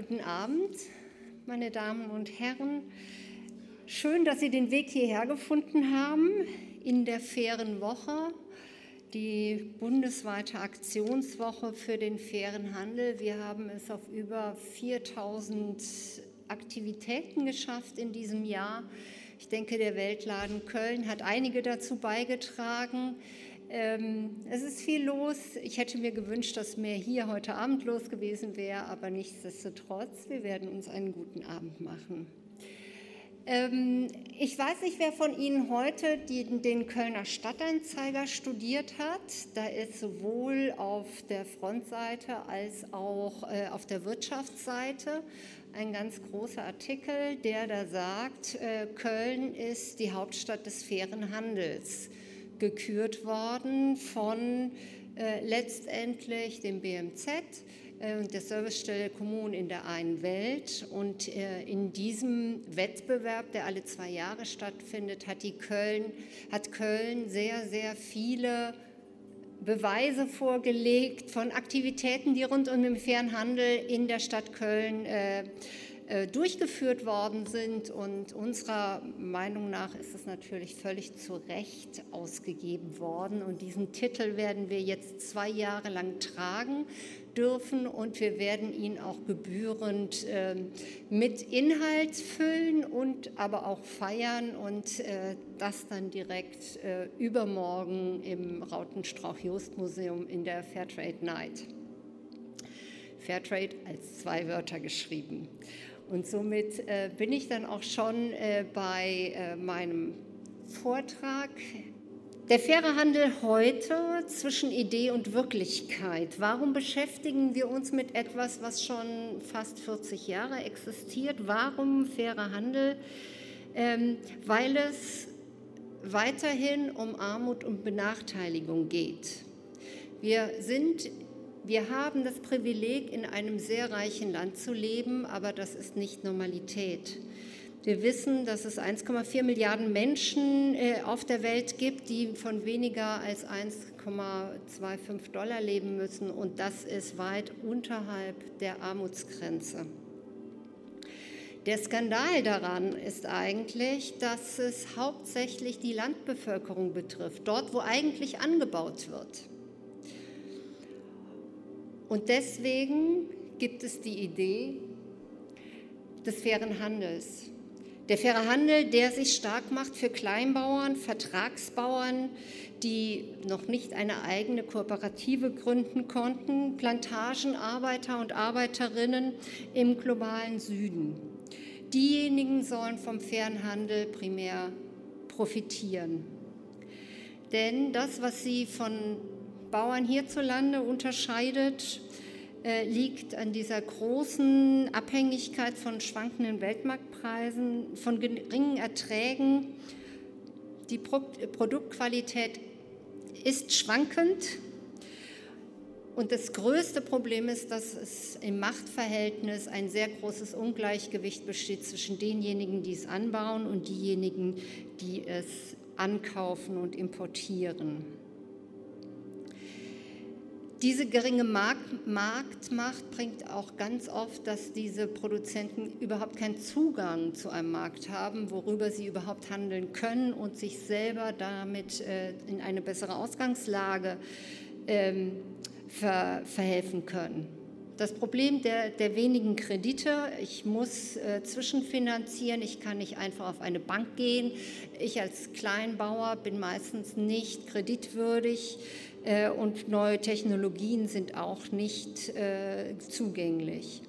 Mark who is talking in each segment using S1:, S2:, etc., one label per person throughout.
S1: guten Abend, meine Damen und Herren. Schön, dass Sie den Weg hierher gefunden haben in der fairen Woche, die bundesweite Aktionswoche für den fairen Handel. Wir haben es auf über 4000 Aktivitäten geschafft in diesem Jahr. Ich denke, der Weltladen Köln hat einige dazu beigetragen. Ähm, es ist viel los. Ich hätte mir gewünscht, dass mehr hier heute Abend los gewesen wäre, aber nichtsdestotrotz, wir werden uns einen guten Abend machen. Ähm, ich weiß nicht, wer von Ihnen heute die, den Kölner Stadtanzeiger studiert hat. Da ist sowohl auf der Frontseite als auch äh, auf der Wirtschaftsseite ein ganz großer Artikel, der da sagt, äh, Köln ist die Hauptstadt des fairen Handels gekürt worden von äh, letztendlich dem BMZ äh, und der Servicestelle Kommunen in der einen Welt. Und äh, in diesem Wettbewerb, der alle zwei Jahre stattfindet, hat, die Köln, hat Köln sehr, sehr viele Beweise vorgelegt von Aktivitäten, die rund um den fairen Handel in der Stadt Köln äh, durchgeführt worden sind. Und unserer Meinung nach ist es natürlich völlig zu Recht ausgegeben worden. Und diesen Titel werden wir jetzt zwei Jahre lang tragen dürfen und wir werden ihn auch gebührend äh, mit Inhalt füllen und aber auch feiern und äh, das dann direkt äh, übermorgen im Rautenstrauch-Jost-Museum in der Fairtrade Night. Fairtrade als zwei Wörter geschrieben. Und somit äh, bin ich dann auch schon äh, bei äh, meinem Vortrag. Der faire Handel heute zwischen Idee und Wirklichkeit. Warum beschäftigen wir uns mit etwas, was schon fast 40 Jahre existiert? Warum fairer Handel? Ähm, weil es weiterhin um Armut und Benachteiligung geht. Wir sind wir haben das Privileg, in einem sehr reichen Land zu leben, aber das ist nicht Normalität. Wir wissen, dass es 1,4 Milliarden Menschen äh, auf der Welt gibt, die von weniger als 1,25 Dollar leben müssen. Und das ist weit unterhalb der Armutsgrenze. Der Skandal daran ist eigentlich, dass es hauptsächlich die Landbevölkerung betrifft, dort, wo eigentlich angebaut wird. Und deswegen gibt es die Idee des fairen Handels. Der faire Handel, der sich stark macht für Kleinbauern, Vertragsbauern, die noch nicht eine eigene Kooperative gründen konnten, Plantagenarbeiter und Arbeiterinnen im globalen Süden. Diejenigen sollen vom fairen Handel primär profitieren. Denn das, was sie von Bauern hierzulande unterscheidet, äh, liegt an dieser großen Abhängigkeit von schwankenden Weltmarktpreisen, von geringen Erträgen. Die Produktqualität ist schwankend. Und das größte Problem ist, dass es im Machtverhältnis ein sehr großes Ungleichgewicht besteht zwischen denjenigen, die es anbauen und diejenigen, die es ankaufen und importieren. Diese geringe Marktmacht bringt auch ganz oft, dass diese Produzenten überhaupt keinen Zugang zu einem Markt haben, worüber sie überhaupt handeln können und sich selber damit äh, in eine bessere Ausgangslage ähm, verhelfen können. Das Problem der, der, wenigen Kredite, ich muss äh, zwischenfinanzieren, ich kann nicht einfach auf eine Bank gehen. Ich als Kleinbauer bin meistens nicht kreditwürdig. Äh, und neue Technologien sind auch nicht äh, zugänglich.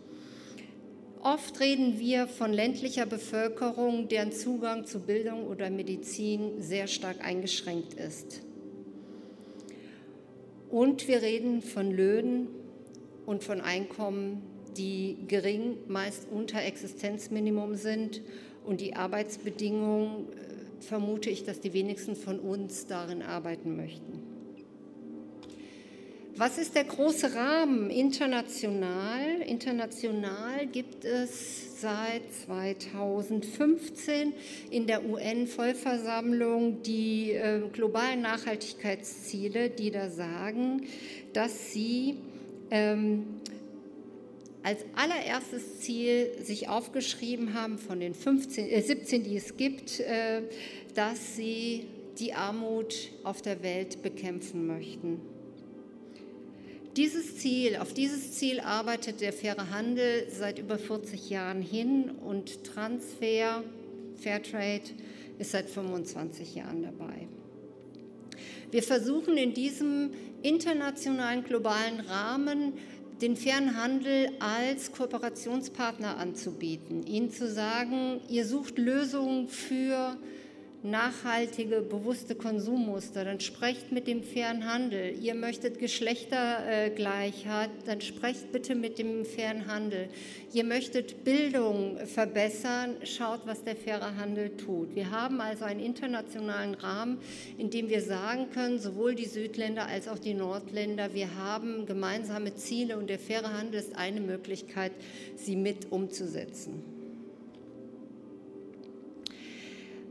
S1: Oft reden wir von ländlicher Bevölkerung, deren Zugang zu Bildung oder Medizin sehr stark eingeschränkt ist. Und wir reden von Löhnen und von Einkommen, die gering, meist unter Existenzminimum sind. Und die Arbeitsbedingungen äh, vermute ich, dass die wenigsten von uns darin arbeiten möchten. Was ist der große Rahmen international? International gibt es seit 2015 in der UN-Vollversammlung die äh, globalen Nachhaltigkeitsziele, die da sagen, dass sie ähm, als allererstes Ziel sich aufgeschrieben haben von den 15, äh 17, die es gibt, äh, dass sie die Armut auf der Welt bekämpfen möchten. Dieses Ziel, auf dieses Ziel arbeitet der faire Handel seit über 40 Jahren hin und Transfer, Fairtrade ist seit 25 Jahren dabei. Wir versuchen in diesem internationalen globalen Rahmen den fairen Handel als Kooperationspartner anzubieten, ihnen zu sagen, ihr sucht Lösungen für nachhaltige, bewusste Konsummuster, dann sprecht mit dem fairen Handel. Ihr möchtet Geschlechtergleichheit, dann sprecht bitte mit dem fairen Handel. Ihr möchtet Bildung verbessern, schaut, was der faire Handel tut. Wir haben also einen internationalen Rahmen, in dem wir sagen können, sowohl die Südländer als auch die Nordländer, wir haben gemeinsame Ziele und der faire Handel ist eine Möglichkeit, sie mit umzusetzen.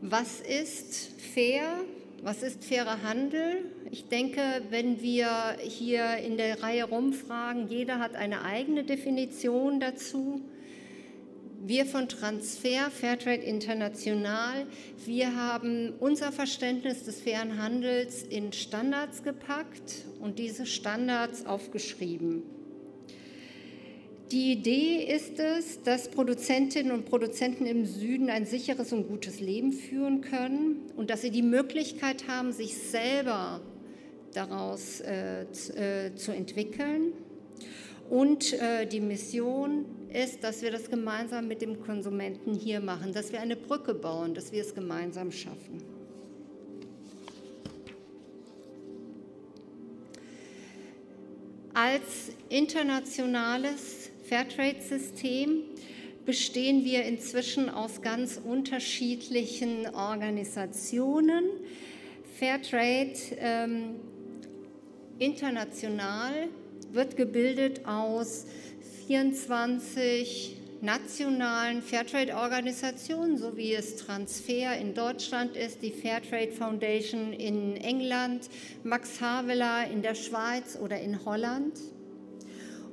S1: Was ist fair? Was ist fairer Handel? Ich denke, wenn wir hier in der Reihe rumfragen, jeder hat eine eigene Definition dazu. Wir von Transfer, Fairtrade International, wir haben unser Verständnis des fairen Handels in Standards gepackt und diese Standards aufgeschrieben. Die Idee ist es, dass Produzentinnen und Produzenten im Süden ein sicheres und gutes Leben führen können und dass sie die Möglichkeit haben, sich selber daraus äh, äh, zu entwickeln. Und äh, die Mission ist, dass wir das gemeinsam mit dem Konsumenten hier machen, dass wir eine Brücke bauen, dass wir es gemeinsam schaffen. Als internationales Fairtrade-System bestehen wir inzwischen aus ganz unterschiedlichen Organisationen. Fairtrade ähm, international wird gebildet aus 24 nationalen Fairtrade-Organisationen, so wie es Transfer in Deutschland ist, die Fairtrade Foundation in England, Max Havelaar in der Schweiz oder in Holland.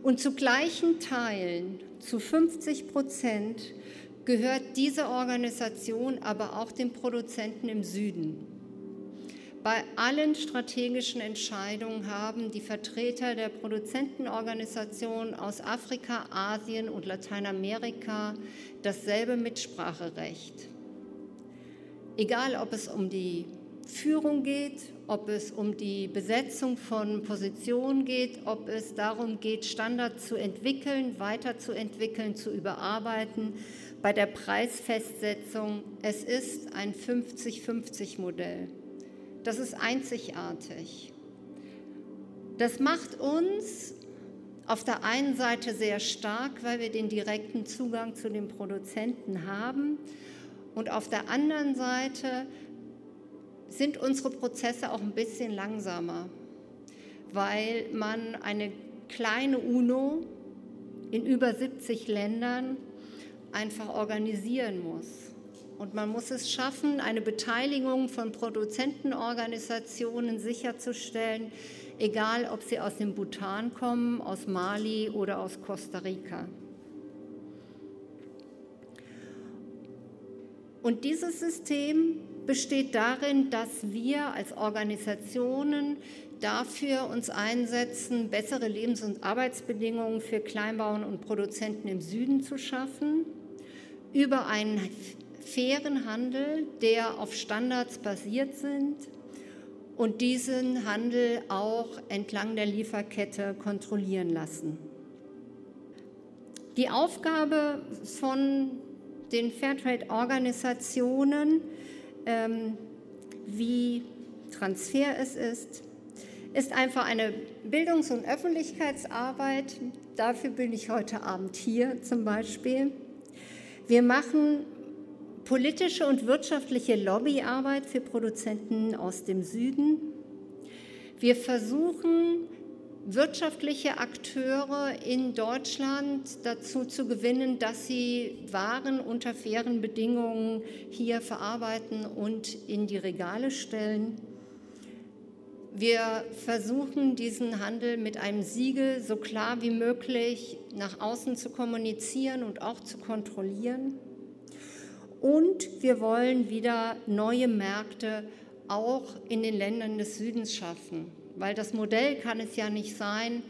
S1: Und zu gleichen Teilen, zu 50 Prozent, gehört diese Organisation aber auch den Produzenten im Süden. Bei allen strategischen Entscheidungen haben die Vertreter der Produzentenorganisationen aus Afrika, Asien und Lateinamerika dasselbe Mitspracherecht. Egal, ob es um die Führung geht, ob es um die Besetzung von Positionen geht, ob es darum geht, Standards zu entwickeln, weiterzuentwickeln, zu überarbeiten. Bei der Preisfestsetzung, es ist ein 50-50-Modell. Das ist einzigartig. Das macht uns auf der einen Seite sehr stark, weil wir den direkten Zugang zu den Produzenten haben und auf der anderen Seite sind unsere Prozesse auch ein bisschen langsamer, weil man eine kleine UNO in über 70 Ländern einfach organisieren muss. Und man muss es schaffen, eine Beteiligung von Produzentenorganisationen sicherzustellen, egal ob sie aus dem Bhutan kommen, aus Mali oder aus Costa Rica. Und dieses System besteht darin, dass wir als Organisationen dafür uns einsetzen, bessere Lebens- und Arbeitsbedingungen für Kleinbauern und Produzenten im Süden zu schaffen, über einen fairen Handel, der auf Standards basiert sind und diesen Handel auch entlang der Lieferkette kontrollieren lassen. Die Aufgabe von den Fairtrade-Organisationen ähm, wie Transfer es ist, ist einfach eine Bildungs- und Öffentlichkeitsarbeit. Dafür bin ich heute Abend hier zum Beispiel. Wir machen politische und wirtschaftliche Lobbyarbeit für Produzenten aus dem Süden. Wir versuchen, wirtschaftliche Akteure in Deutschland dazu zu gewinnen, dass sie Waren unter fairen Bedingungen hier verarbeiten und in die Regale stellen. Wir versuchen diesen Handel mit einem Siegel so klar wie möglich nach außen zu kommunizieren und auch zu kontrollieren. Und wir wollen wieder neue Märkte auch in den Ländern des Südens schaffen, weil das Modell kann es ja nicht sein,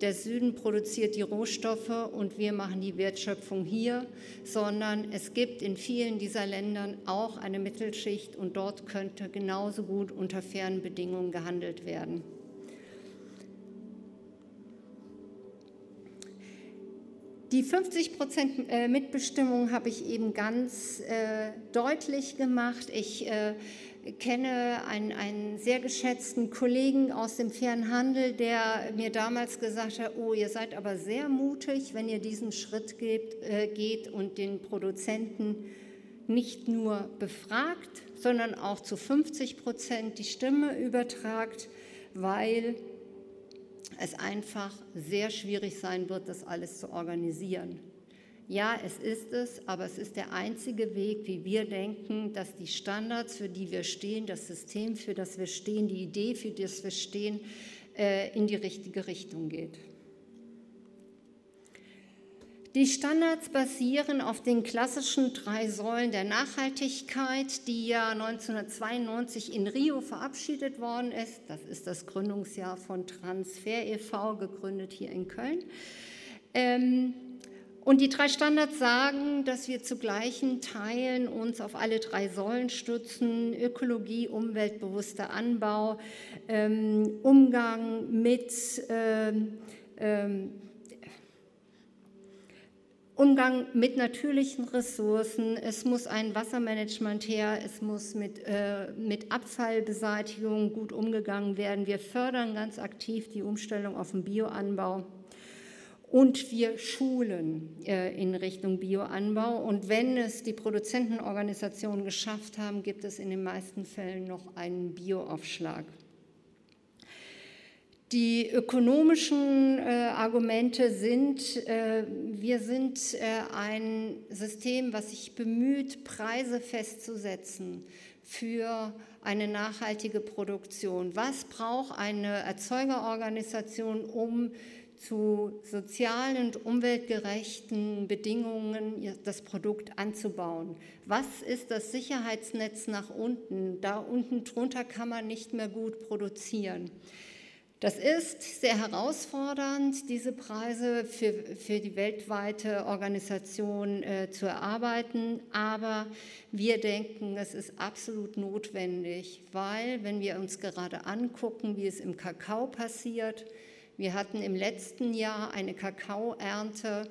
S1: der Süden produziert die Rohstoffe und wir machen die Wertschöpfung hier, sondern es gibt in vielen dieser Ländern auch eine Mittelschicht und dort könnte genauso gut unter fairen Bedingungen gehandelt werden. Die 50 Prozent äh, Mitbestimmung habe ich eben ganz äh, deutlich gemacht. Ich äh, kenne einen, einen, sehr geschätzten Kollegen aus dem fairen Handel, der mir damals gesagt hat, oh, ihr seid aber sehr mutig, wenn ihr diesen Schritt geht, äh, geht und den Produzenten nicht nur befragt, sondern auch zu 50 Prozent die Stimme übertragt, weil es einfach sehr schwierig sein wird, das alles zu organisieren. Ja, es ist es, aber es ist der einzige Weg, wie wir denken, dass die Standards, für die wir stehen, das System, für das wir stehen, die Idee, für das wir stehen, äh, in die richtige Richtung geht. Die Standards basieren auf den klassischen drei Säulen der Nachhaltigkeit, die ja 1992 in Rio verabschiedet worden ist. Das ist das Gründungsjahr von Transfer e.V., gegründet hier in Köln. Ähm, und die drei Standards sagen, dass wir zu gleichen Teilen uns auf alle drei Säulen stützen: Ökologie, umweltbewusster Anbau, ähm, Umgang mit ähm, ähm, Umgang mit natürlichen Ressourcen, es muss ein Wassermanagement her, es muss mit, äh, mit Abfallbeseitigung gut umgegangen werden. Wir fördern ganz aktiv die Umstellung auf den Bioanbau und wir schulen äh, in Richtung Bioanbau. Und wenn es die Produzentenorganisationen geschafft haben, gibt es in den meisten Fällen noch einen Bioaufschlag. Die ökonomischen äh, Argumente sind, äh, wir sind äh, ein System, was sich bemüht, Preise festzusetzen für eine nachhaltige Produktion. Was braucht eine Erzeugerorganisation, um zu sozialen und umweltgerechten Bedingungen das Produkt anzubauen. Was ist das Sicherheitsnetz nach unten? Da unten drunter kann man nicht mehr gut produzieren. Das ist sehr herausfordernd, diese Preise für, für die weltweite Organisation äh, zu erarbeiten, aber wir denken, es ist absolut notwendig, weil wenn wir uns gerade angucken, wie es im Kakao passiert, wir hatten im letzten Jahr eine Kakaoernte,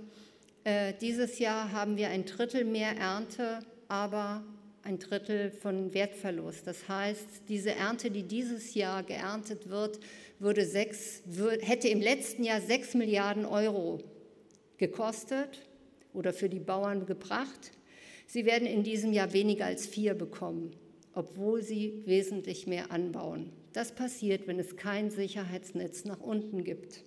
S1: äh, dieses Jahr haben wir ein Drittel mehr Ernte, aber ein Drittel von Wertverlust. Das heißt, diese Ernte, die dieses Jahr geerntet wird, würde sechs, hätte im letzten Jahr 6 Milliarden Euro gekostet oder für die Bauern gebracht. Sie werden in diesem Jahr weniger als vier bekommen, obwohl sie wesentlich mehr anbauen. Das passiert, wenn es kein Sicherheitsnetz nach unten gibt.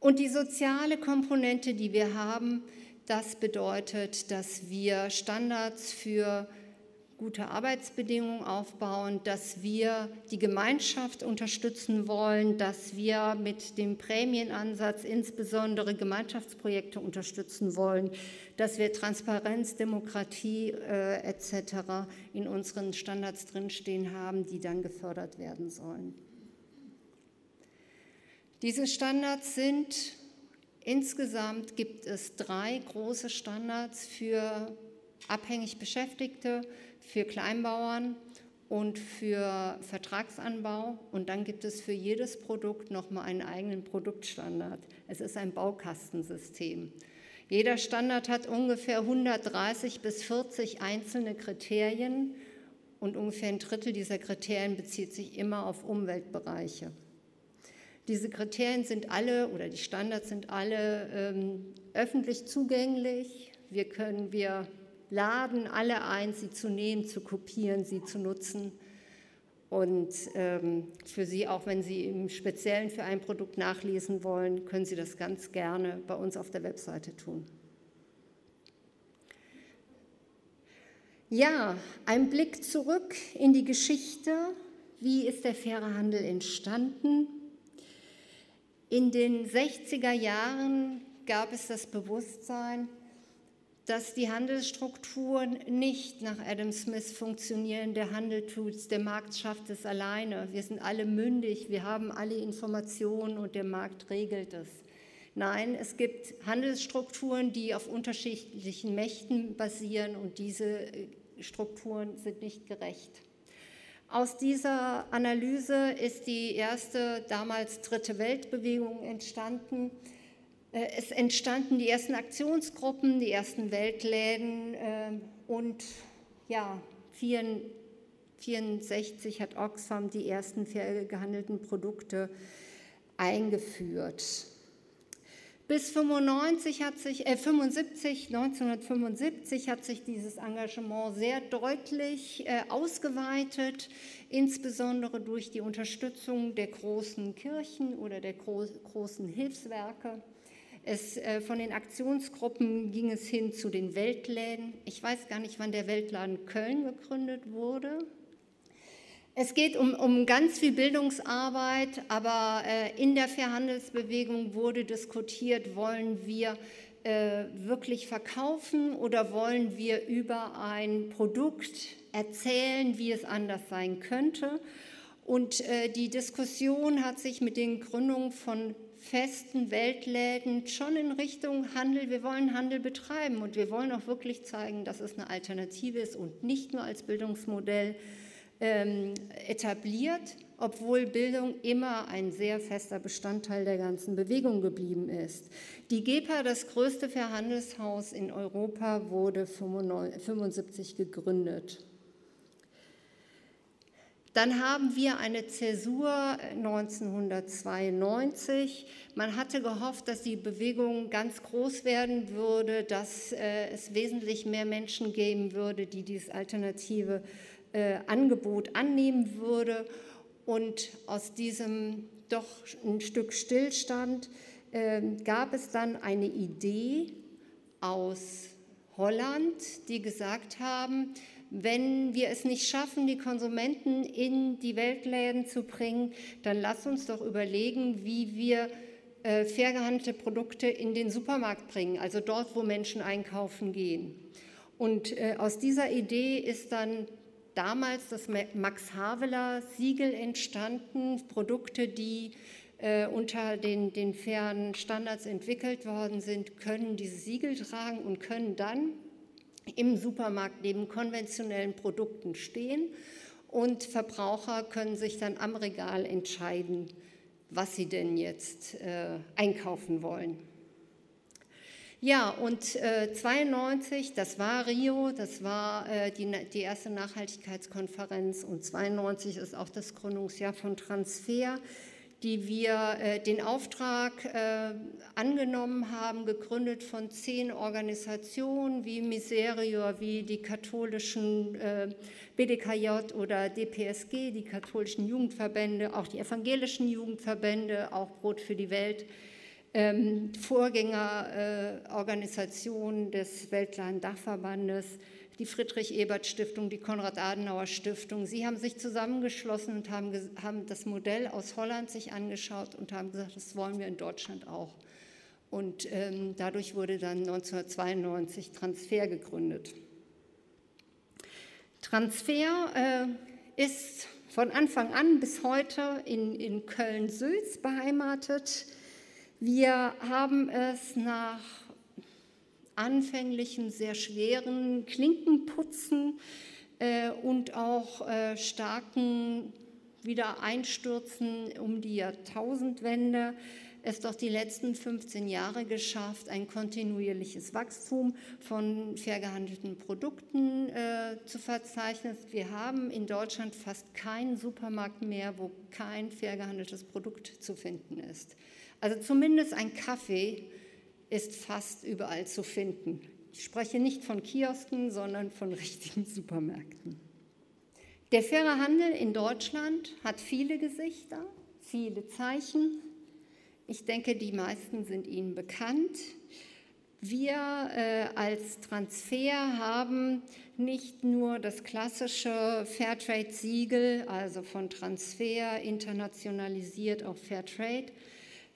S1: Und die soziale Komponente, die wir haben, das bedeutet, dass wir Standards für gute Arbeitsbedingungen aufbauen, dass wir die Gemeinschaft unterstützen wollen, dass wir mit dem Prämienansatz insbesondere Gemeinschaftsprojekte unterstützen wollen, dass wir Transparenz, Demokratie äh, etc. in unseren Standards drinstehen haben, die dann gefördert werden sollen. Diese Standards sind insgesamt gibt es drei große Standards für abhängig Beschäftigte, für Kleinbauern und für Vertragsanbau. Und dann gibt es für jedes Produkt nochmal einen eigenen Produktstandard. Es ist ein Baukastensystem. Jeder Standard hat ungefähr 130 bis 40 einzelne Kriterien und ungefähr ein Drittel dieser Kriterien bezieht sich immer auf Umweltbereiche. Diese Kriterien sind alle oder die Standards sind alle ähm, öffentlich zugänglich. Wir können, wir laden alle ein, sie zu nehmen, zu kopieren, sie zu nutzen. Und ähm, für Sie, auch wenn Sie im Speziellen für ein Produkt nachlesen wollen, können Sie das ganz gerne bei uns auf der Webseite tun. Ja, ein Blick zurück in die Geschichte. Wie ist der faire Handel entstanden? In den 60er Jahren gab es das Bewusstsein, dass die Handelsstrukturen nicht nach Adam Smith funktionieren. Der Handel tut es, der Markt schafft es alleine. Wir sind alle mündig, wir haben alle Informationen und der Markt regelt es. Nein, es gibt Handelsstrukturen, die auf unterschiedlichen Mächten basieren und diese äh, Strukturen sind nicht gerecht. Aus dieser Analyse ist die erste damals dritte Weltbewegung entstanden. Äh, es entstanden die ersten Aktionsgruppen, die ersten Weltläden äh, und ja, 1964 hat Oxfam die ersten fair gehandelten Produkte eingeführt. Bis 95 hat sich, äh, 75, 1975 hat sich dieses Engagement sehr deutlich äh, ausgeweitet, insbesondere durch die Unterstützung der großen Kirchen oder der gro großen Hilfswerke. Es, äh, von den Aktionsgruppen ging es hin zu den Weltläden. Ich weiß gar nicht, wann der Weltladen Köln gegründet wurde. Es geht um, um ganz viel Bildungsarbeit, aber äh, in der Fairhandelsbewegung wurde diskutiert, wollen wir äh, wirklich verkaufen oder wollen wir über ein Produkt erzählen, wie es anders sein könnte. Und äh, die Diskussion hat sich mit den Gründungen von festen Weltläden schon in Richtung Handel. Wir wollen Handel betreiben und wir wollen auch wirklich zeigen, dass es eine Alternative ist und nicht nur als Bildungsmodell ähm, etabliert, obwohl Bildung immer ein sehr fester Bestandteil der ganzen Bewegung geblieben ist. Die GEPA, das größte Verhandelshaus in Europa, wurde 1975 gegründet. Dann haben wir eine Zäsur 1992. Man hatte gehofft, dass die Bewegung ganz groß werden würde, dass äh, es wesentlich mehr Menschen geben würde, die dieses alternative äh, Angebot annehmen würde. Und aus diesem doch ein Stück Stillstand äh, gab es dann eine Idee aus Holland, die gesagt haben, wenn wir es nicht schaffen, die Konsumenten in die Weltläden zu bringen, dann lass uns doch überlegen, wie wir äh, fair gehandelte Produkte in den Supermarkt bringen, also dort, wo Menschen einkaufen gehen. Und äh, aus dieser Idee ist dann damals das Max Havelaar Siegel entstanden, Produkte, die äh, unter den, den fairen Standards entwickelt worden sind, können dieses Siegel tragen und können dann im Supermarkt neben konventionellen Produkten stehen und Verbraucher können sich dann am Regal entscheiden, was sie denn jetzt äh, einkaufen wollen. Ja, und äh, 92, das war Rio, das war äh, die, die erste Nachhaltigkeitskonferenz und 92 ist auch das Gründungsjahr von Transfer, die wir äh, den Auftrag äh, angenommen haben, gegründet von zehn Organisationen wie Miserior, wie die katholischen äh, BDKJ oder DPSG, die katholischen Jugendverbände, auch die evangelischen Jugendverbände, auch Brot für die Welt ähm, Vorgängerorganisation des Weltlichen Dachverbandes, die Friedrich-Ebert-Stiftung, die Konrad-Adenauer-Stiftung. Sie haben sich zusammengeschlossen und haben, haben das Modell aus Holland sich angeschaut und haben gesagt, das wollen wir in Deutschland auch. Und ähm, dadurch wurde dann 1992 Transfer gegründet. Transfer äh, ist von Anfang an bis heute in, in Köln-Sülz beheimatet. Wir haben es nach anfänglichen, sehr schweren Klinkenputzen äh, und auch äh, starken Wiedereinstürzen um die Jahrtausendwende es doch die letzten 15 Jahre geschafft, ein kontinuierliches Wachstum von fair gehandelten Produkten äh, zu verzeichnen. Wir haben in Deutschland fast keinen Supermarkt mehr, wo kein fair gehandeltes Produkt zu finden ist. Also zumindest ein Kaffee ist fast überall zu finden. Ich spreche nicht von Kiosken, sondern von richtigen Supermärkten. Der faire Handel in Deutschland hat viele Gesichter, viele Zeichen. Ich denke, die meisten sind Ihnen bekannt. Wir äh, als Transfer haben nicht nur das klassische Fairtrade-Siegel, also von Transfer internationalisiert auf Fairtrade,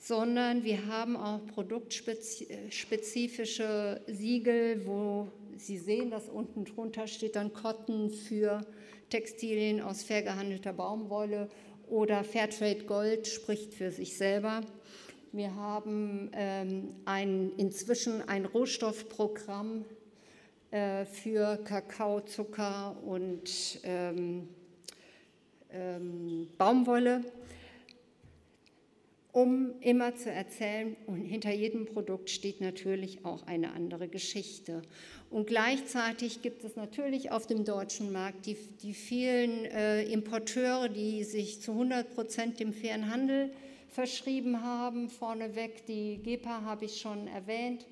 S1: sondern wir haben auch produktspezifische Siegel, wo Sie sehen, dass unten drunter steht dann Cotton für Textilien aus fair gehandelter Baumwolle oder Fairtrade Gold spricht für sich selber. Wir haben ähm, ein, inzwischen ein Rohstoffprogramm äh, für Kakao, Zucker und ähm, ähm, Baumwolle, um immer zu erzählen, und hinter jedem Produkt steht natürlich auch eine andere Geschichte. Und gleichzeitig gibt es natürlich auf dem deutschen Markt die, die vielen äh, Importeure, die sich zu 100 Prozent dem fairen Handel verschrieben haben. Vorneweg die GEPA habe ich schon erwähnt.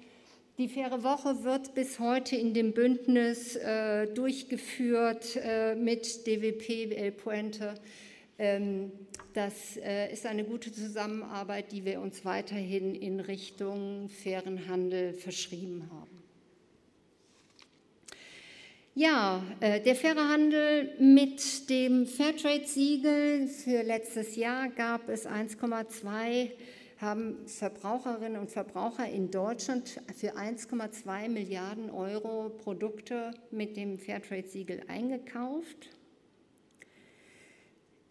S1: Die Faire Woche wird bis heute in dem Bündnis äh, durchgeführt äh, mit DWP El Puente. Ähm, das äh, ist eine gute Zusammenarbeit, die wir uns weiterhin in Richtung fairen Handel verschrieben haben. Ja, äh, der faire Handel mit dem Fairtrade-Siegel für letztes Jahr gab es 1,2 haben Verbraucherinnen und Verbraucher in Deutschland für 1,2 Milliarden Euro Produkte mit dem Fairtrade-Siegel eingekauft.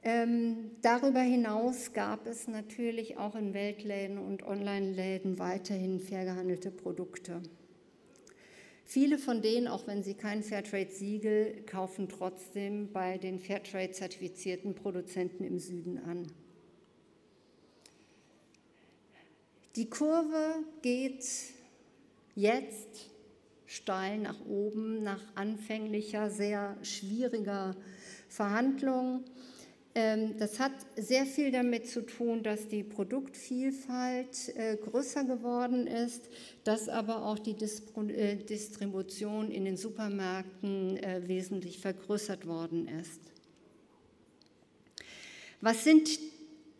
S1: Ähm, darüber hinaus gab es natürlich auch in Weltläden und Online-Läden weiterhin fair gehandelte Produkte. Viele von denen, auch wenn sie kein Fairtrade-Siegel, kaufen trotzdem bei den Fairtrade-zertifizierten Produzenten im Süden an. Die Kurve geht jetzt steil nach oben nach anfänglicher, sehr schwieriger Verhandlung. Ähm, das hat sehr viel damit zu tun, dass die Produktvielfalt äh, größer geworden ist, dass aber auch die äh, Distribution in den Supermärkten äh, wesentlich vergrößert worden ist. Was sind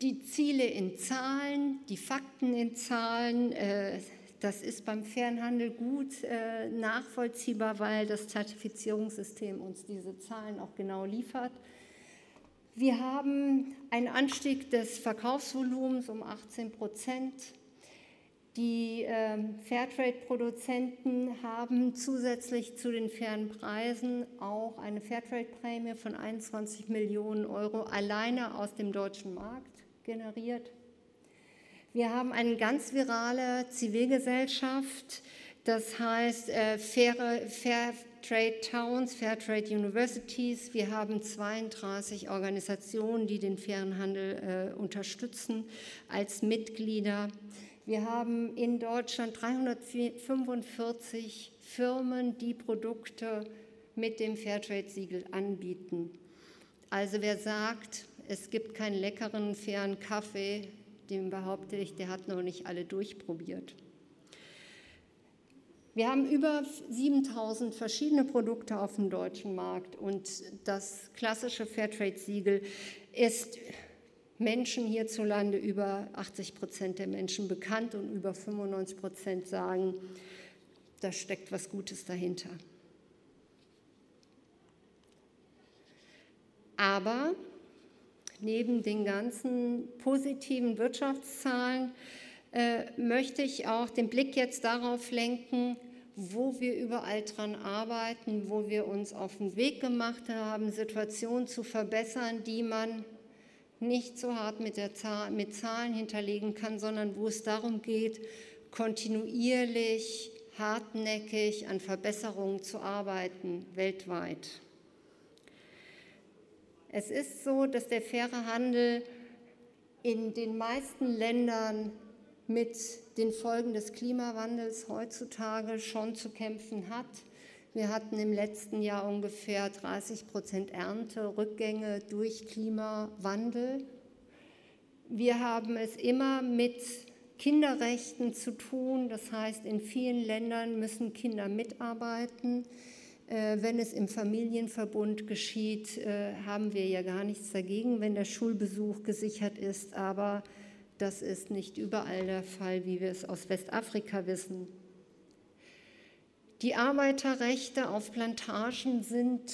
S1: die Ziele in Zahlen, die Fakten in Zahlen? Das ist beim Fernhandel gut nachvollziehbar, weil das Zertifizierungssystem uns diese Zahlen auch genau liefert. Wir haben einen Anstieg des Verkaufsvolumens um 18 Prozent. Die äh, Fairtrade-Produzenten haben zusätzlich zu den fairen Preisen auch eine Fairtrade-Prämie von 21 Millionen Euro alleine aus dem deutschen Markt generiert. Wir haben eine ganz virale Zivilgesellschaft, das heißt äh, faire, fair, Trade Towns, Fair Trade Universities. Wir haben 32 Organisationen, die den fairen Handel äh, unterstützen als Mitglieder. Wir haben in Deutschland 345 Firmen, die Produkte mit dem Fairtrade-Siegel anbieten. Also wer sagt, es gibt keinen leckeren, fairen Kaffee, dem behaupte ich, der hat noch nicht alle durchprobiert. Wir haben über 7000 verschiedene Produkte auf dem deutschen Markt und das klassische Fairtrade-Siegel ist Menschen hierzulande über 80 Prozent der Menschen bekannt und über 95 Prozent sagen, da steckt was Gutes dahinter. Aber neben den ganzen positiven Wirtschaftszahlen äh, möchte ich auch den Blick jetzt darauf lenken, wo wir überall dran arbeiten, wo wir uns auf den Weg gemacht haben, Situationen zu verbessern, die man nicht so hart mit, Zahl, mit Zahlen hinterlegen kann, sondern wo es darum geht, kontinuierlich, hartnäckig an Verbesserungen zu arbeiten, weltweit. Es ist so, dass der faire Handel in den meisten Ländern mit den Folgen des Klimawandels heutzutage schon zu kämpfen hat. Wir hatten im letzten Jahr ungefähr 30 Prozent Ernte-Rückgänge durch Klimawandel. Wir haben es immer mit Kinderrechten zu tun. Das heißt, in vielen Ländern müssen Kinder mitarbeiten. Äh, wenn es im Familienverbund geschieht, äh, haben wir ja gar nichts dagegen, wenn der Schulbesuch gesichert ist. Aber das ist nicht überall der Fall, wie wir es aus Westafrika wissen. Die Arbeiterrechte auf Plantagen sind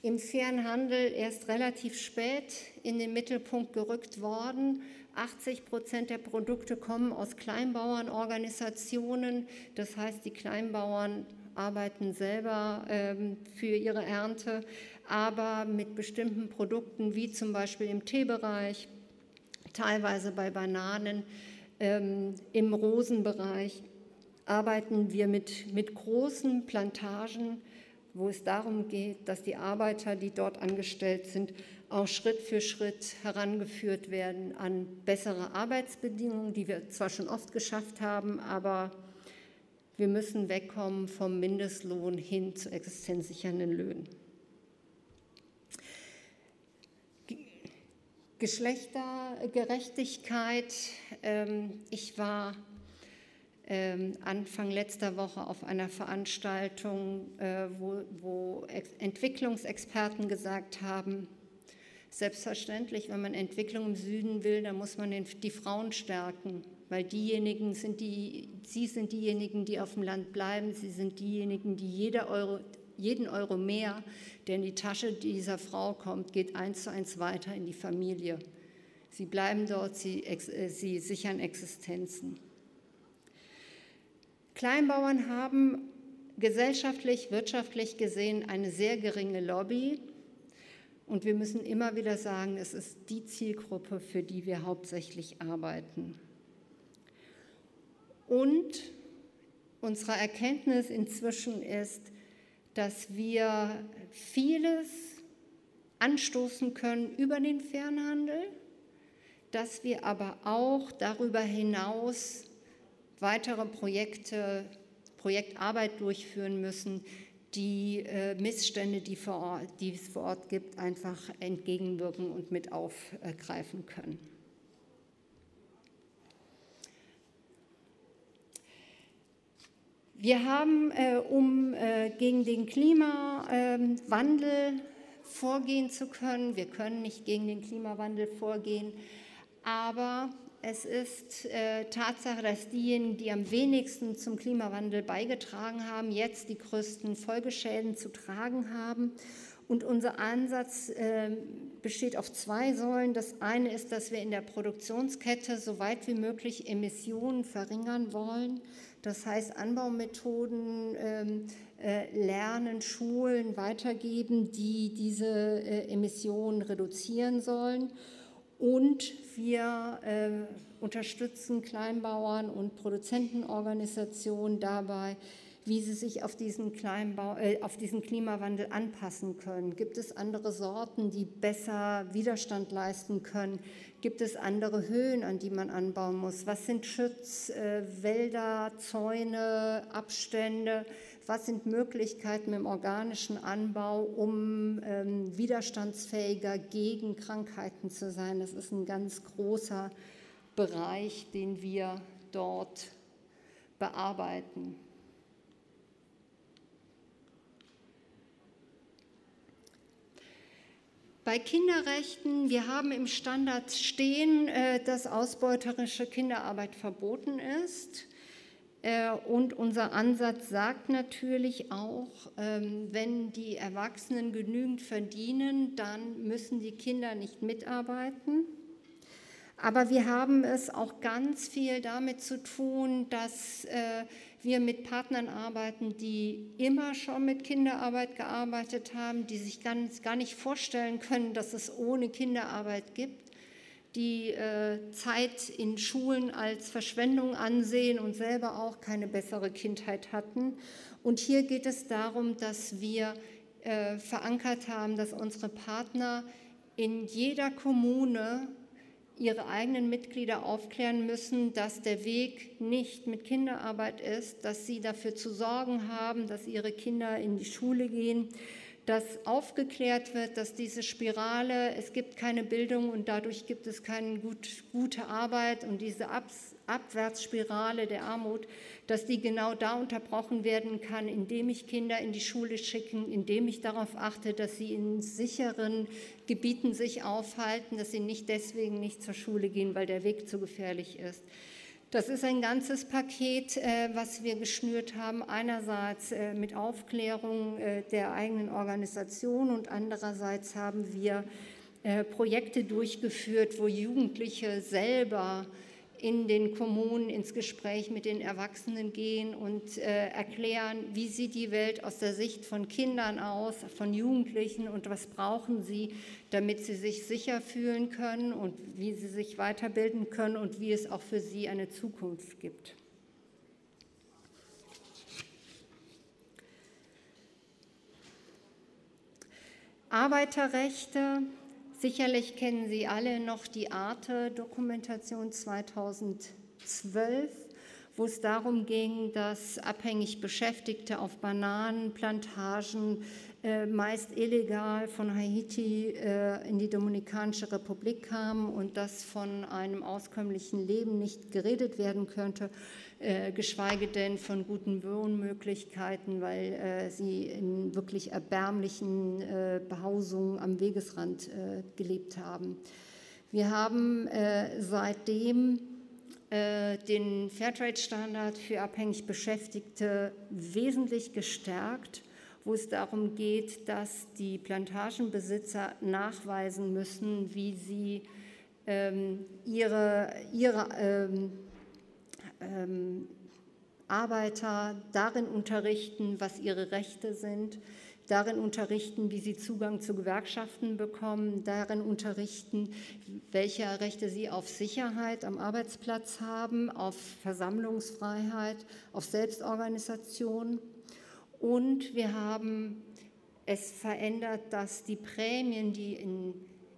S1: im fairen Handel erst relativ spät in den Mittelpunkt gerückt worden. 80 Prozent der Produkte kommen aus Kleinbauernorganisationen. Das heißt, die Kleinbauern arbeiten selber ähm, für ihre Ernte, aber mit bestimmten Produkten wie zum Beispiel im Teebereich, teilweise bei Bananen, ähm, im Rosenbereich arbeiten wir mit, mit großen Plantagen, wo es darum geht, dass die Arbeiter, die dort angestellt sind, auch Schritt für Schritt herangeführt werden an bessere Arbeitsbedingungen, die wir zwar schon oft geschafft haben, aber wir müssen wegkommen vom Mindestlohn hin zu existenzsichernden Löhnen. Geschlechtergerechtigkeit. Ähm, ich war ähm, Anfang letzter Woche auf einer Veranstaltung, äh, wo Entwicklungsexperten gesagt haben, selbstverständlich, wenn man Entwicklung im Süden will, dann muss man die Frauen stärken weil diejenigen sind die, sie sind diejenigen, die auf dem Land bleiben, sie sind diejenigen, die jeder Euro, jeden Euro mehr, der in die Tasche dieser Frau kommt, geht eins zu eins weiter in die Familie. Sie bleiben dort, sie, äh, sie sichern Existenzen. Kleinbauern haben gesellschaftlich, wirtschaftlich gesehen eine sehr geringe Lobby. Und wir müssen immer wieder sagen, es ist die Zielgruppe, für die wir hauptsächlich arbeiten. Und unsere Erkenntnis inzwischen ist, dass wir vieles anstoßen können über den Fernhandel, dass wir aber auch darüber hinaus weitere Projekte, Projektarbeit durchführen müssen, die äh, Missstände, die, Ort, die es vor Ort gibt, einfach entgegenwirken und mit aufgreifen können. Wir haben, äh, um äh, gegen den Klimawandel ähm, vorgehen zu können, wir können nicht gegen den Klimawandel vorgehen, aber es ist äh, Tatsache, dass diejenigen, die am wenigsten zum Klimawandel beigetragen haben, jetzt die größten Folgeschäden zu tragen haben. Und unser Ansatz äh, besteht auf zwei Säulen. Das eine ist, dass wir in der Produktionskette so weit wie möglich Emissionen verringern wollen. Das heißt, Anbaumethoden ähm, äh, lernen, schulen, weitergeben, die diese äh, Emissionen reduzieren sollen. Und wir äh, unterstützen Kleinbauern und Produzentenorganisationen dabei, wie sie sich auf diesen, Kleinbau, äh, auf diesen Klimawandel anpassen können. Gibt es andere Sorten, die besser Widerstand leisten können? Gibt es andere Höhen, an die man anbauen muss? Was sind Schutzwälder, äh, Zäune, Abstände? Was sind Möglichkeiten im organischen Anbau, um ähm, widerstandsfähiger gegen Krankheiten zu sein? Das ist ein ganz großer Bereich, den wir dort bearbeiten. Bei Kinderrechten, wir haben im Standard stehen, äh, dass ausbeuterische Kinderarbeit verboten ist. Äh, und unser Ansatz sagt natürlich auch, ähm, wenn die Erwachsenen genügend verdienen, dann müssen die Kinder nicht mitarbeiten. Aber wir haben es auch ganz viel damit zu tun, dass äh, wir mit Partnern arbeiten, die immer schon mit Kinderarbeit gearbeitet haben, die sich ganz, gar nicht vorstellen können, dass es ohne Kinderarbeit gibt, die äh, Zeit in Schulen als Verschwendung ansehen und selber auch keine bessere Kindheit hatten. Und hier geht es darum, dass wir äh, verankert haben, dass unsere Partner in jeder Kommune ihre eigenen Mitglieder aufklären müssen, dass der Weg nicht mit Kinderarbeit ist, dass sie dafür zu sorgen haben, dass ihre Kinder in die Schule gehen, dass aufgeklärt wird, dass diese Spirale, es gibt keine Bildung und dadurch gibt es keine gut, gute Arbeit und diese Abs Abwärtsspirale der Armut, dass die genau da unterbrochen werden kann, indem ich Kinder in die Schule schicke, indem ich darauf achte, dass sie in sicheren Gebieten sich aufhalten, dass sie nicht deswegen nicht zur Schule gehen, weil der Weg zu gefährlich ist. Das ist ein ganzes Paket, äh, was wir geschnürt haben. Einerseits äh, mit Aufklärung äh, der eigenen Organisation und andererseits haben wir Projekte durchgeführt, wo Jugendliche selber in den Kommunen ins Gespräch mit den Erwachsenen gehen und äh, erklären, wie sieht die Welt aus der Sicht von Kindern aus, von Jugendlichen und was brauchen sie, damit sie sich sicher fühlen können und wie sie sich weiterbilden können und wie es auch für sie eine Zukunft gibt. Arbeiterrechte Sicherlich kennen Sie alle noch die Arte-Dokumentation 2012, wo es darum ging, dass abhängig Beschäftigte auf Bananenplantagen äh, meist illegal von Haiti äh, in die Dominikanische Republik kamen und dass von einem auskömmlichen Leben nicht geredet werden könnte. Äh, geschweige denn von guten Wohnmöglichkeiten, weil äh, sie in wirklich erbärmlichen äh, Behausungen am Wegesrand gelebt haben. Wir haben seitdem den Fairtrade-Standard für abhängig Beschäftigte wesentlich gestärkt wo es darum geht, dass die Plantagenbesitzer nachweisen müssen, wie sie ähm, ihre, ihre ähm, ähm, Arbeiter darin unterrichten, was ihre Rechte sind, darin unterrichten, wie sie Zugang zu Gewerkschaften bekommen, darin unterrichten, welche Rechte sie auf Sicherheit am Arbeitsplatz haben, auf Versammlungsfreiheit, auf Selbstorganisation. Und wir haben es verändert, dass die Prämien, die in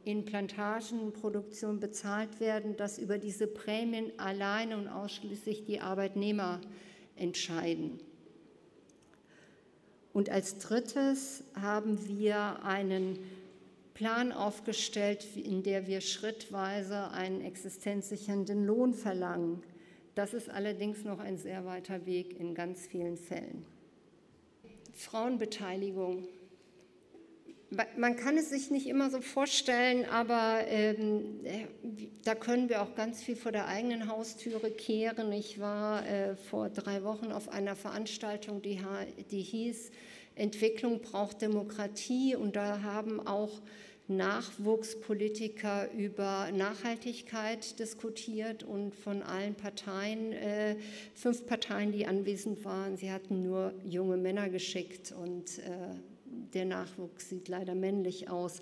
S1: in Plantagenproduktion bezahlt werden, dass über diese Prämien alleine und ausschließlich die Arbeitnehmer entscheiden. Und als drittes haben wir einen Plan aufgestellt, in der wir schrittweise einen existenzsichernden Lohn verlangen. Das ist allerdings noch ein sehr weiter Weg in ganz vielen Fällen. Frauenbeteiligung man kann es sich nicht immer so vorstellen, aber ähm, äh, da können wir auch ganz viel vor der eigenen Haustüre kehren. Ich war äh, vor drei Wochen auf einer Veranstaltung, die, die hieß Entwicklung braucht Demokratie und da haben auch Nachwuchspolitiker über Nachhaltigkeit diskutiert und von allen Parteien, äh, fünf Parteien, die anwesend waren, sie hatten nur junge Männer geschickt und äh, der Nachwuchs sieht leider männlich aus.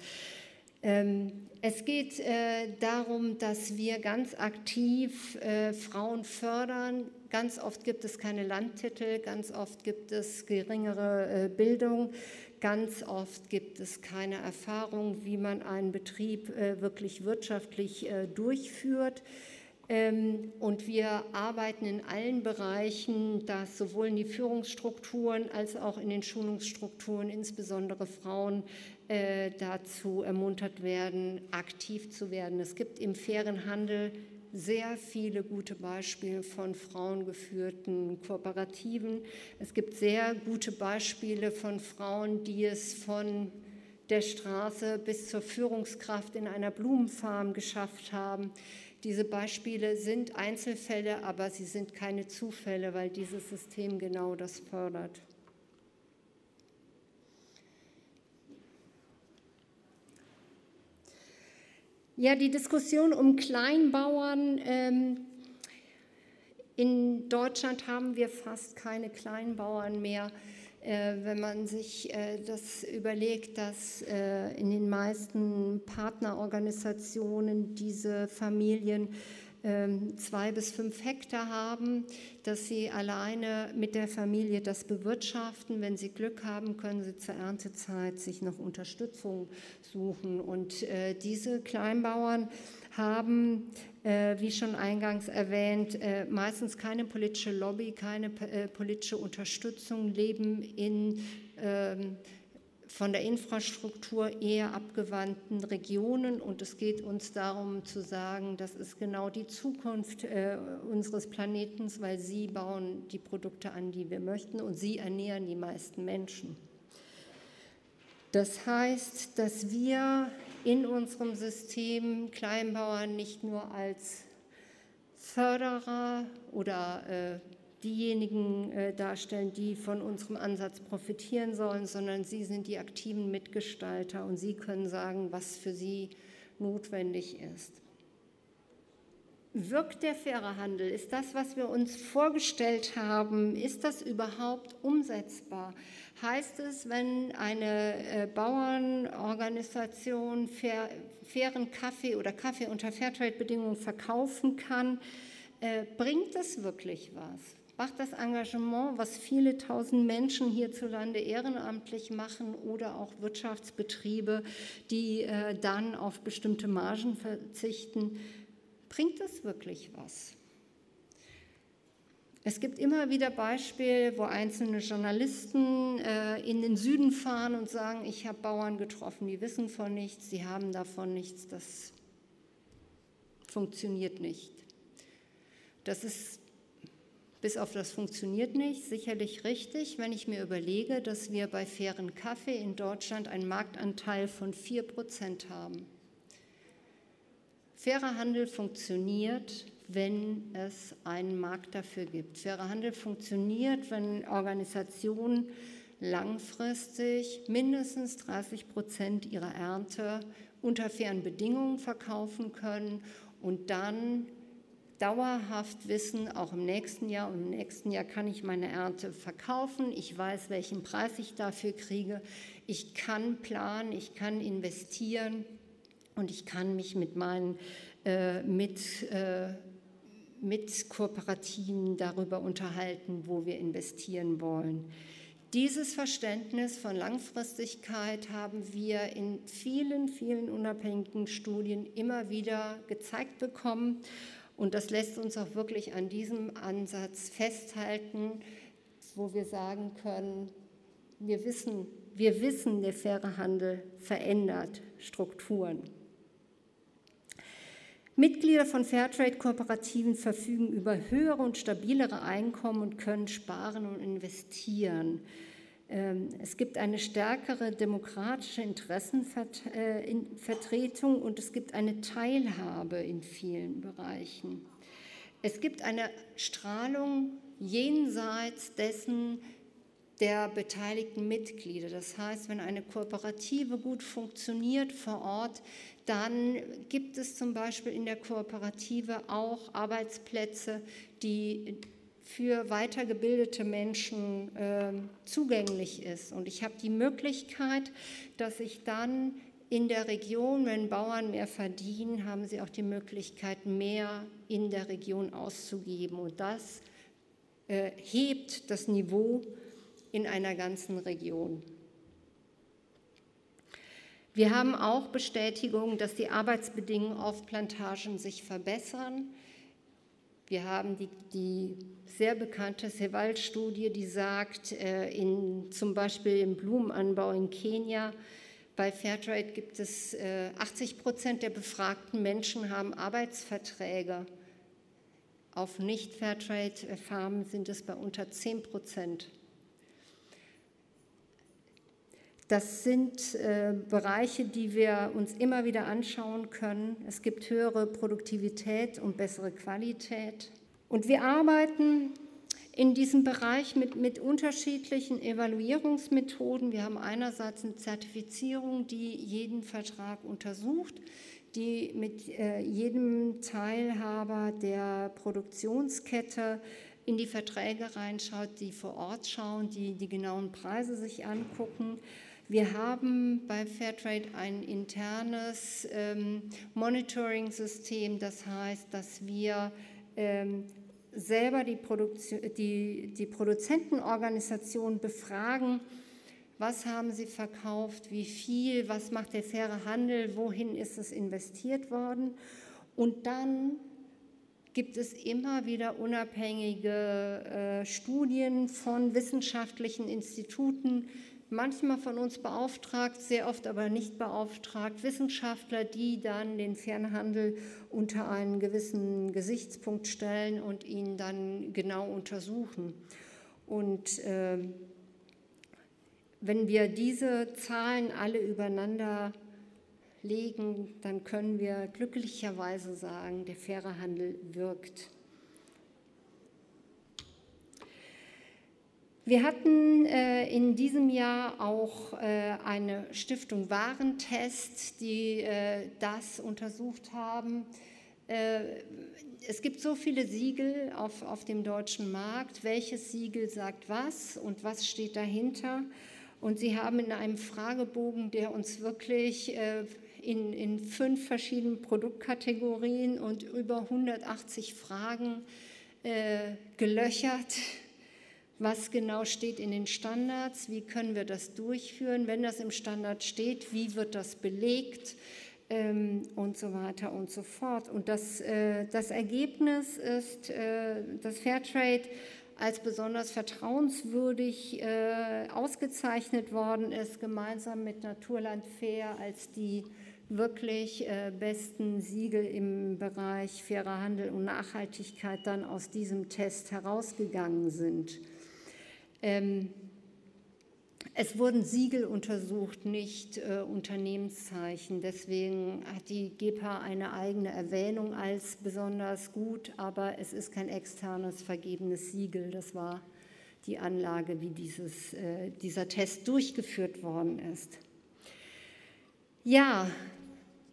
S1: Ähm, es geht äh, darum, dass wir ganz aktiv äh, Frauen fördern. Ganz oft gibt es keine Landtitel, ganz oft gibt es geringere äh, Bildung, ganz oft gibt es keine Erfahrung, wie man einen Betrieb wirklich wirtschaftlich durchführt. Ähm, und wir arbeiten in allen Bereichen, dass sowohl in die Führungsstrukturen als auch in den Schulungsstrukturen insbesondere Frauen äh, dazu ermuntert werden, aktiv zu werden. Es gibt im fairen Handel sehr viele gute Beispiele von frauengeführten Kooperativen. Es gibt sehr gute Beispiele von Frauen, die es von der Straße bis zur Führungskraft in einer Blumenfarm geschafft haben. Diese Beispiele sind Einzelfälle, aber sie sind keine Zufälle, weil dieses System genau das fördert. Ja, die Diskussion um Kleinbauern. Ähm, in Deutschland haben wir fast keine Kleinbauern mehr. Äh, wenn man sich äh, das überlegt, dass äh, in den meisten Partnerorganisationen diese Familien ähm, zwei bis fünf Hektar haben, dass sie alleine mit der Familie das bewirtschaften. Wenn sie Glück haben, können sie zur Erntezeit sich noch Unterstützung suchen. Und diese Kleinbauern haben, äh, wie schon eingangs erwähnt, äh, meistens keine politische Lobby, keine äh, politische Unterstützung, leben in ähm, von der Infrastruktur eher abgewandten Regionen. Und es geht uns darum zu sagen, das ist genau die Zukunft äh, unseres Planeten, weil sie bauen die Produkte an, die wir möchten und sie ernähren die meisten Menschen. Das heißt, dass wir in unserem System Kleinbauern nicht nur als Förderer oder äh, diejenigen äh, darstellen, die von unserem Ansatz profitieren sollen, sondern sie sind die aktiven Mitgestalter und sie können sagen, was für sie notwendig ist. Wirkt der faire Handel? Ist das, was wir uns vorgestellt haben, ist das überhaupt umsetzbar? Heißt es, wenn eine äh, Bauernorganisation fair, fairen Kaffee oder Kaffee unter Fairtrade-Bedingungen verkaufen kann, äh, bringt das wirklich was? Macht das Engagement, was viele tausend Menschen hierzulande ehrenamtlich machen oder auch Wirtschaftsbetriebe, die äh, dann auf bestimmte Margen verzichten, bringt das wirklich was? Es gibt immer wieder Beispiele, wo einzelne Journalisten äh, in den Süden fahren und sagen, ich habe Bauern getroffen, die wissen von nichts, sie haben davon nichts, das funktioniert nicht. Das ist bis auf das funktioniert nicht sicherlich richtig, wenn ich mir überlege, dass wir bei fairen Kaffee in Deutschland einen Marktanteil von 4 Prozent haben. Fairer Handel funktioniert, wenn es einen Markt dafür gibt. Fairer Handel funktioniert, wenn Organisationen langfristig mindestens 30 Prozent ihrer Ernte unter fairen Bedingungen verkaufen können und dann dauerhaft wissen, auch im nächsten Jahr und im nächsten Jahr kann ich meine Ernte verkaufen, ich weiß, welchen Preis ich dafür kriege, ich kann planen, ich kann investieren und ich kann mich mit meinen äh, mit, äh, mit Kooperativen darüber unterhalten, wo wir investieren wollen. Dieses Verständnis von Langfristigkeit haben wir in vielen, vielen unabhängigen Studien immer wieder gezeigt bekommen. Und das lässt uns auch wirklich an diesem Ansatz festhalten, wo wir sagen können, wir wissen, wir wissen, der faire Handel verändert Strukturen. Mitglieder von Fairtrade-Kooperativen verfügen über höhere und stabilere Einkommen und können sparen und investieren. Ähm, es gibt eine stärkere demokratische Interessenvertretung und es gibt eine Teilhabe in vielen Bereichen. Es gibt eine Strahlung jenseits dessen, der beteiligten Mitglieder. Das heißt, wenn eine Kooperative gut funktioniert vor Ort, dann gibt es zum Beispiel in der Kooperative auch Arbeitsplätze, die für weitergebildete Menschen äh, zugänglich ist. Und ich habe die Möglichkeit, dass ich dann in der Region, wenn Bauern mehr verdienen, haben sie auch die Möglichkeit, mehr in der Region auszugeben. Und das äh, hebt das Niveau in einer ganzen Region. Wir haben auch Bestätigung, dass die Arbeitsbedingungen auf Plantagen sich verbessern. Wir haben die, die sehr bekannte Sewald-Studie, die sagt, äh, in, zum Beispiel im Blumenanbau in Kenia, bei Fairtrade gibt es 80 äh, Prozent der befragten Menschen haben Arbeitsverträge. Auf Nicht-Fairtrade-Farmen sind es bei unter 10 Prozent. Das sind äh, Bereiche, die wir uns immer wieder anschauen können. Es gibt höhere Produktivität und bessere Qualität. Und wir arbeiten in diesem Bereich mit, mit unterschiedlichen Evaluierungsmethoden. Wir haben einerseits eine Zertifizierung, die jeden Vertrag untersucht, die mit äh, jedem Teilhaber der Produktionskette in die Verträge reinschaut, die vor Ort schauen, die die genauen Preise sich angucken. Wir haben bei Fairtrade ein internes ähm, Monitoring-System, das heißt, dass wir ähm, selber die, die, die Produzentenorganisation befragen, was haben sie verkauft, wie viel, was macht der faire Handel, wohin ist es investiert worden. Und dann gibt es immer wieder unabhängige äh, Studien von wissenschaftlichen Instituten, manchmal von uns beauftragt, sehr oft aber nicht beauftragt, Wissenschaftler, die dann den Fernhandel unter einen gewissen Gesichtspunkt stellen und ihn dann genau untersuchen. Und äh, wenn wir diese Zahlen alle übereinander legen, dann können wir glücklicherweise sagen, der faire Handel wirkt. Wir hatten äh, in diesem Jahr auch äh, eine Stiftung Warentest, die äh, das untersucht haben. Äh, es gibt so viele Siegel auf, auf dem deutschen Markt. Welches Siegel sagt was und was steht dahinter? Und sie haben in einem Fragebogen, der uns wirklich äh, in, in fünf verschiedenen Produktkategorien und über 180 Fragen äh, gelöchert was genau steht in den Standards, wie können wir das durchführen, wenn das im Standard steht, wie wird das belegt ähm, und so weiter und so fort. Und das, äh, das Ergebnis ist, äh, dass Fairtrade als besonders vertrauenswürdig äh, ausgezeichnet worden ist, gemeinsam mit Naturland Fair als die wirklich äh, besten Siegel im Bereich fairer Handel und Nachhaltigkeit dann aus diesem Test herausgegangen sind. Ähm, es wurden Siegel untersucht, nicht äh, Unternehmenszeichen. Deswegen hat die GEPA eine eigene Erwähnung als besonders gut, aber es ist kein externes vergebenes Siegel. Das war die Anlage, wie dieses, äh, dieser Test durchgeführt worden ist. Ja,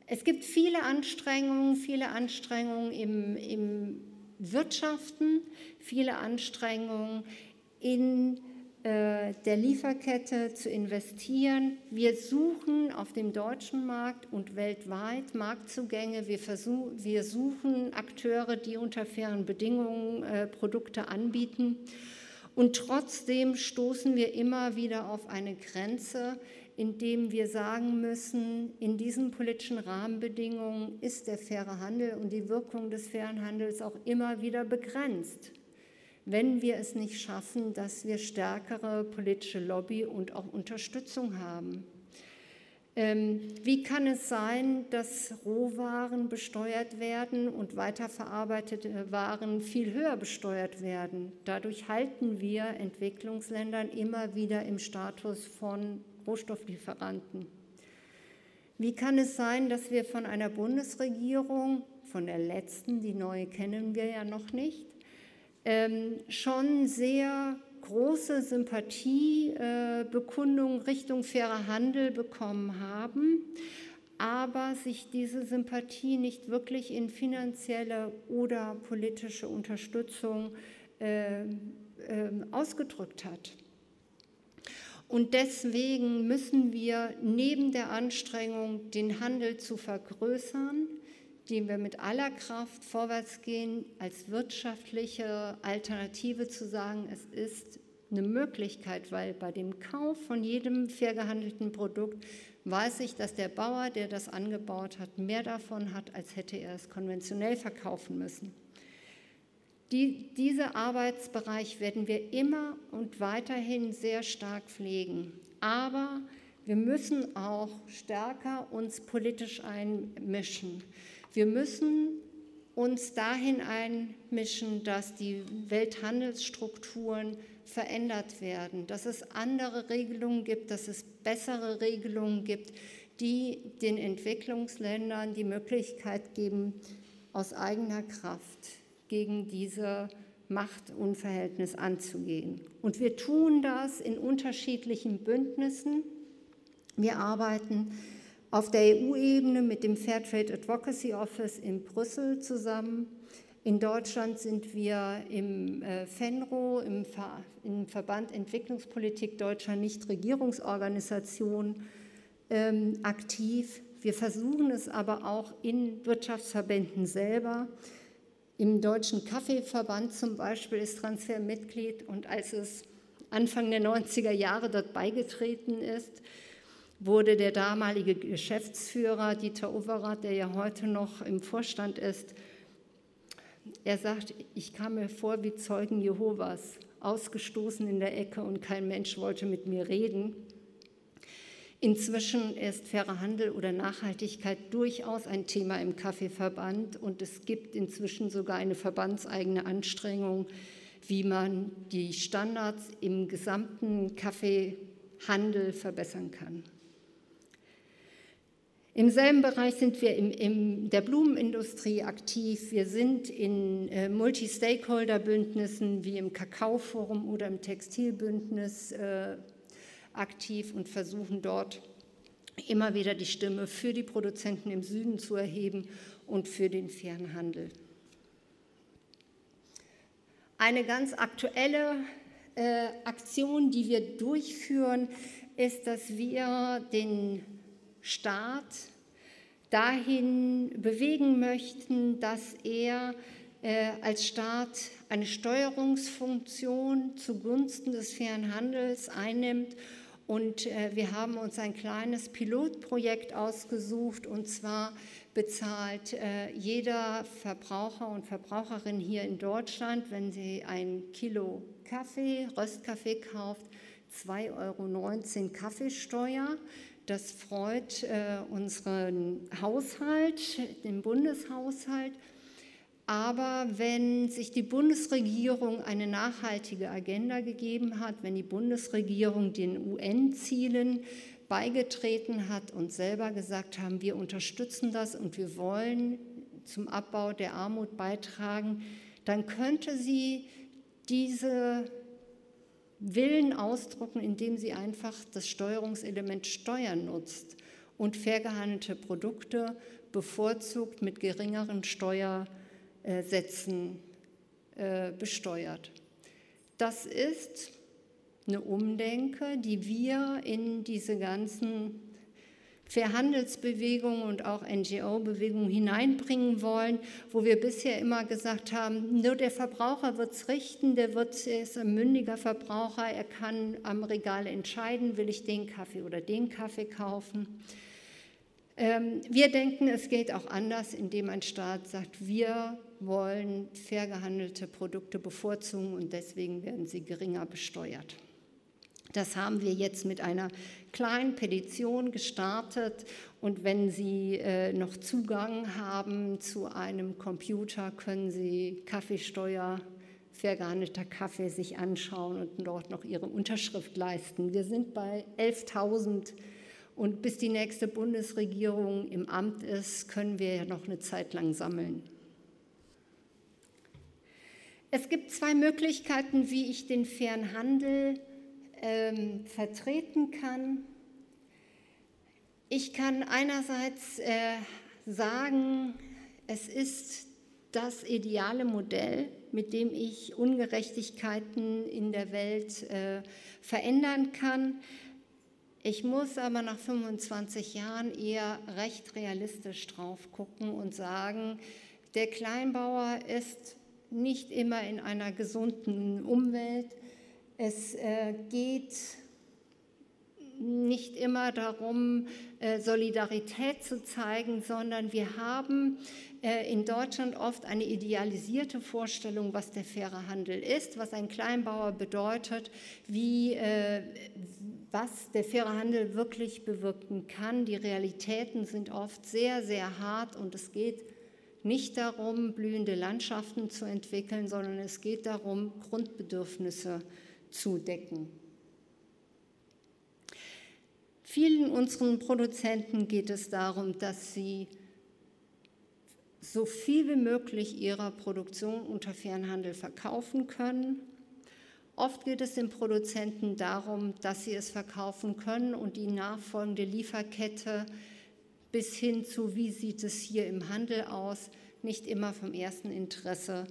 S1: es gibt viele Anstrengungen, viele Anstrengungen im, im Wirtschaften, viele Anstrengungen in äh, der Lieferkette zu investieren. Wir suchen auf dem deutschen Markt und weltweit Marktzugänge. Wir, versuch, wir suchen Akteure, die unter fairen Bedingungen äh, Produkte anbieten. Und trotzdem stoßen wir immer wieder auf eine Grenze, indem wir sagen müssen, in diesen politischen Rahmenbedingungen ist der faire Handel und die Wirkung des fairen Handels auch immer wieder begrenzt wenn wir es nicht schaffen, dass wir stärkere politische Lobby und auch Unterstützung haben. Ähm, wie kann es sein, dass Rohwaren besteuert werden und weiterverarbeitete Waren viel höher besteuert werden? Dadurch halten wir Entwicklungsländern immer wieder im Status von Rohstofflieferanten. Wie kann es sein, dass wir von einer Bundesregierung, von der letzten, die neue kennen wir ja noch nicht, ähm, schon sehr große Sympathiebekundungen äh, Richtung fairer Handel bekommen haben, aber sich diese Sympathie nicht wirklich in finanzielle oder politische Unterstützung äh, äh, ausgedrückt hat. Und deswegen müssen wir neben der Anstrengung, den Handel zu vergrößern, dem wir mit aller Kraft vorwärts gehen, als wirtschaftliche Alternative zu sagen, es ist eine Möglichkeit, weil bei dem Kauf von jedem fair gehandelten Produkt weiß ich, dass der Bauer, der das angebaut hat, mehr davon hat, als hätte er es konventionell verkaufen müssen. Die, dieser Arbeitsbereich werden wir immer und weiterhin sehr stark pflegen. Aber wir müssen auch stärker uns politisch einmischen. Wir müssen uns dahin einmischen, dass die Welthandelsstrukturen verändert werden, dass es andere Regelungen gibt, dass es bessere Regelungen gibt, die den Entwicklungsländern die Möglichkeit geben, aus eigener Kraft gegen diese Machtunverhältnis anzugehen. Und wir tun das in unterschiedlichen Bündnissen. Wir arbeiten auf der EU-Ebene mit dem Fairtrade Advocacy Office in Brüssel zusammen. In Deutschland sind wir im äh, FENRO, im, Ver im Verband Entwicklungspolitik deutscher Nichtregierungsorganisationen, ähm, aktiv. Wir versuchen es aber auch in Wirtschaftsverbänden selber. Im Deutschen Kaffeeverband zum Beispiel ist Transfer Mitglied und als es Anfang der 90er Jahre dort beigetreten ist, wurde der damalige Geschäftsführer Dieter Overath, der ja heute noch im Vorstand ist, er sagt, ich kam mir vor wie Zeugen Jehovas, ausgestoßen in der Ecke und kein Mensch wollte mit mir reden. Inzwischen ist fairer Handel oder Nachhaltigkeit durchaus ein Thema im Kaffeeverband und es gibt inzwischen sogar eine verbandseigene Anstrengung, wie man die Standards im gesamten Kaffeehandel verbessern kann. Im selben Bereich sind wir in, in der Blumenindustrie aktiv. Wir sind in äh, Multi-Stakeholder-Bündnissen wie im Kakaoforum oder im Textilbündnis äh, aktiv und versuchen dort immer wieder die Stimme für die Produzenten im Süden zu erheben und für den fairen Handel. Eine ganz aktuelle äh, Aktion, die wir durchführen, ist, dass wir den Staat dahin bewegen möchten, dass er äh, als Staat eine Steuerungsfunktion zugunsten des fairen Handels einnimmt. Und äh, wir haben uns ein kleines Pilotprojekt ausgesucht, und zwar bezahlt äh, jeder Verbraucher und Verbraucherin hier in Deutschland, wenn sie ein Kilo Kaffee, Röstkaffee kauft, 2,19 Euro Kaffeesteuer. Das freut äh, unseren Haushalt, den Bundeshaushalt. Aber wenn sich die Bundesregierung eine nachhaltige Agenda gegeben hat, wenn die Bundesregierung den UN-Zielen beigetreten hat und selber gesagt haben, wir unterstützen das und wir wollen zum Abbau der Armut beitragen, dann könnte sie diese Willen ausdrucken, indem sie einfach das Steuerungselement Steuern nutzt und fair gehandelte Produkte bevorzugt mit geringeren Steuersätzen äh, besteuert. Das ist eine Umdenke, die wir in diese ganzen Fairhandelsbewegung und auch NGO-Bewegung hineinbringen wollen, wo wir bisher immer gesagt haben, nur der Verbraucher wird es richten, der wird, ist ein mündiger Verbraucher, er kann am Regal entscheiden, will ich den Kaffee oder den Kaffee kaufen. Ähm, wir denken, es geht auch anders, indem ein Staat sagt, wir wollen fair gehandelte Produkte bevorzugen und deswegen werden sie geringer besteuert. Das haben wir jetzt mit einer kleinen Petition gestartet. Und wenn Sie äh, noch Zugang haben zu einem Computer, können Sie Kaffeesteuer, gehandelter Kaffee sich anschauen und dort noch Ihre Unterschrift leisten. Wir sind bei 11.000 und bis die nächste Bundesregierung im Amt ist, können wir ja noch eine Zeit lang sammeln. Es gibt zwei Möglichkeiten, wie ich den fairen Handel ähm, vertreten kann. Ich kann einerseits äh, sagen, es ist das ideale Modell, mit dem ich Ungerechtigkeiten in der Welt äh, verändern kann. Ich muss aber nach 25 Jahren eher recht realistisch drauf gucken und sagen, der Kleinbauer ist nicht immer in einer gesunden Umwelt. Es äh, geht nicht immer darum, äh, Solidarität zu zeigen, sondern wir haben äh, in Deutschland oft eine idealisierte Vorstellung, was der faire Handel ist, was ein Kleinbauer bedeutet, wie, was der faire Handel wirklich bewirken kann. Die Realitäten sind oft sehr, sehr hart und es geht nicht darum, blühende Landschaften zu entwickeln, sondern es geht darum, Grundbedürfnisse zu zudecken. Vielen unseren Produzenten geht es darum, dass sie so viel wie möglich ihrer Produktion unter Fernhandel verkaufen können. Oft geht es den Produzenten darum, dass sie es verkaufen können und die nachfolgende Lieferkette bis hin zu, wie sieht es hier im Handel aus, nicht immer vom ersten Interesse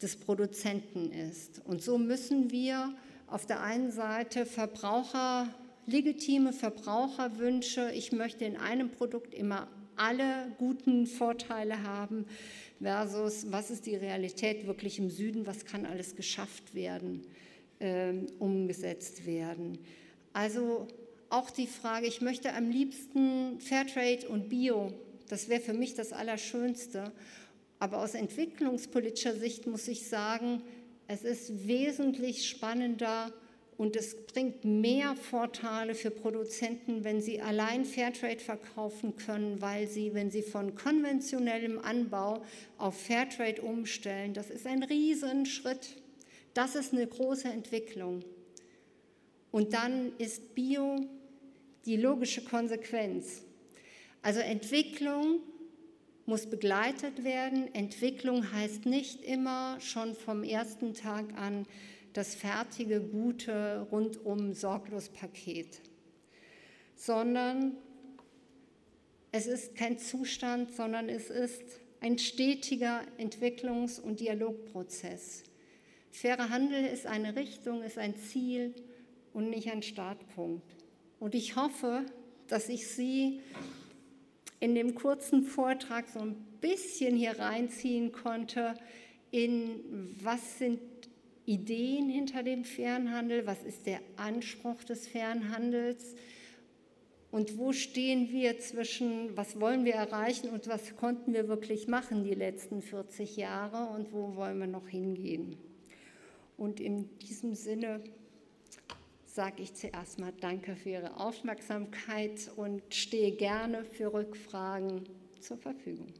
S1: des Produzenten ist. Und so müssen wir auf der einen Seite Verbraucher, legitime Verbraucherwünsche. Ich möchte in einem Produkt immer alle guten Vorteile haben versus was ist die Realität wirklich im Süden, was kann alles geschafft werden, äh, umgesetzt werden. Also auch die Frage, ich möchte am liebsten Fairtrade und Bio, das wäre für mich das Allerschönste. Aber aus entwicklungspolitischer Sicht muss ich sagen, es ist wesentlich spannender und es bringt mehr Vorteile für Produzenten, wenn sie allein Fairtrade verkaufen können, weil sie, wenn sie von konventionellem Anbau auf Fairtrade umstellen, das ist ein Riesenschritt. Das ist eine große Entwicklung. Und dann ist Bio die logische Konsequenz. Also Entwicklung muss begleitet werden. Entwicklung heißt nicht immer schon vom ersten Tag an das fertige, gute, rundum sorglos Paket, sondern es ist kein Zustand, sondern es ist ein stetiger Entwicklungs- und Dialogprozess. Fairer Handel ist eine Richtung, ist ein Ziel und nicht ein Startpunkt. Und ich hoffe, dass ich Sie in dem kurzen Vortrag so ein bisschen hier reinziehen konnte in was sind Ideen hinter dem Fernhandel, was ist der Anspruch des Fernhandels und wo stehen wir zwischen, was wollen wir erreichen und was konnten wir wirklich machen die letzten 40 Jahre und wo wollen wir noch hingehen. Und in diesem Sinne sage ich zuerst mal Danke für Ihre Aufmerksamkeit und stehe gerne für Rückfragen zur Verfügung.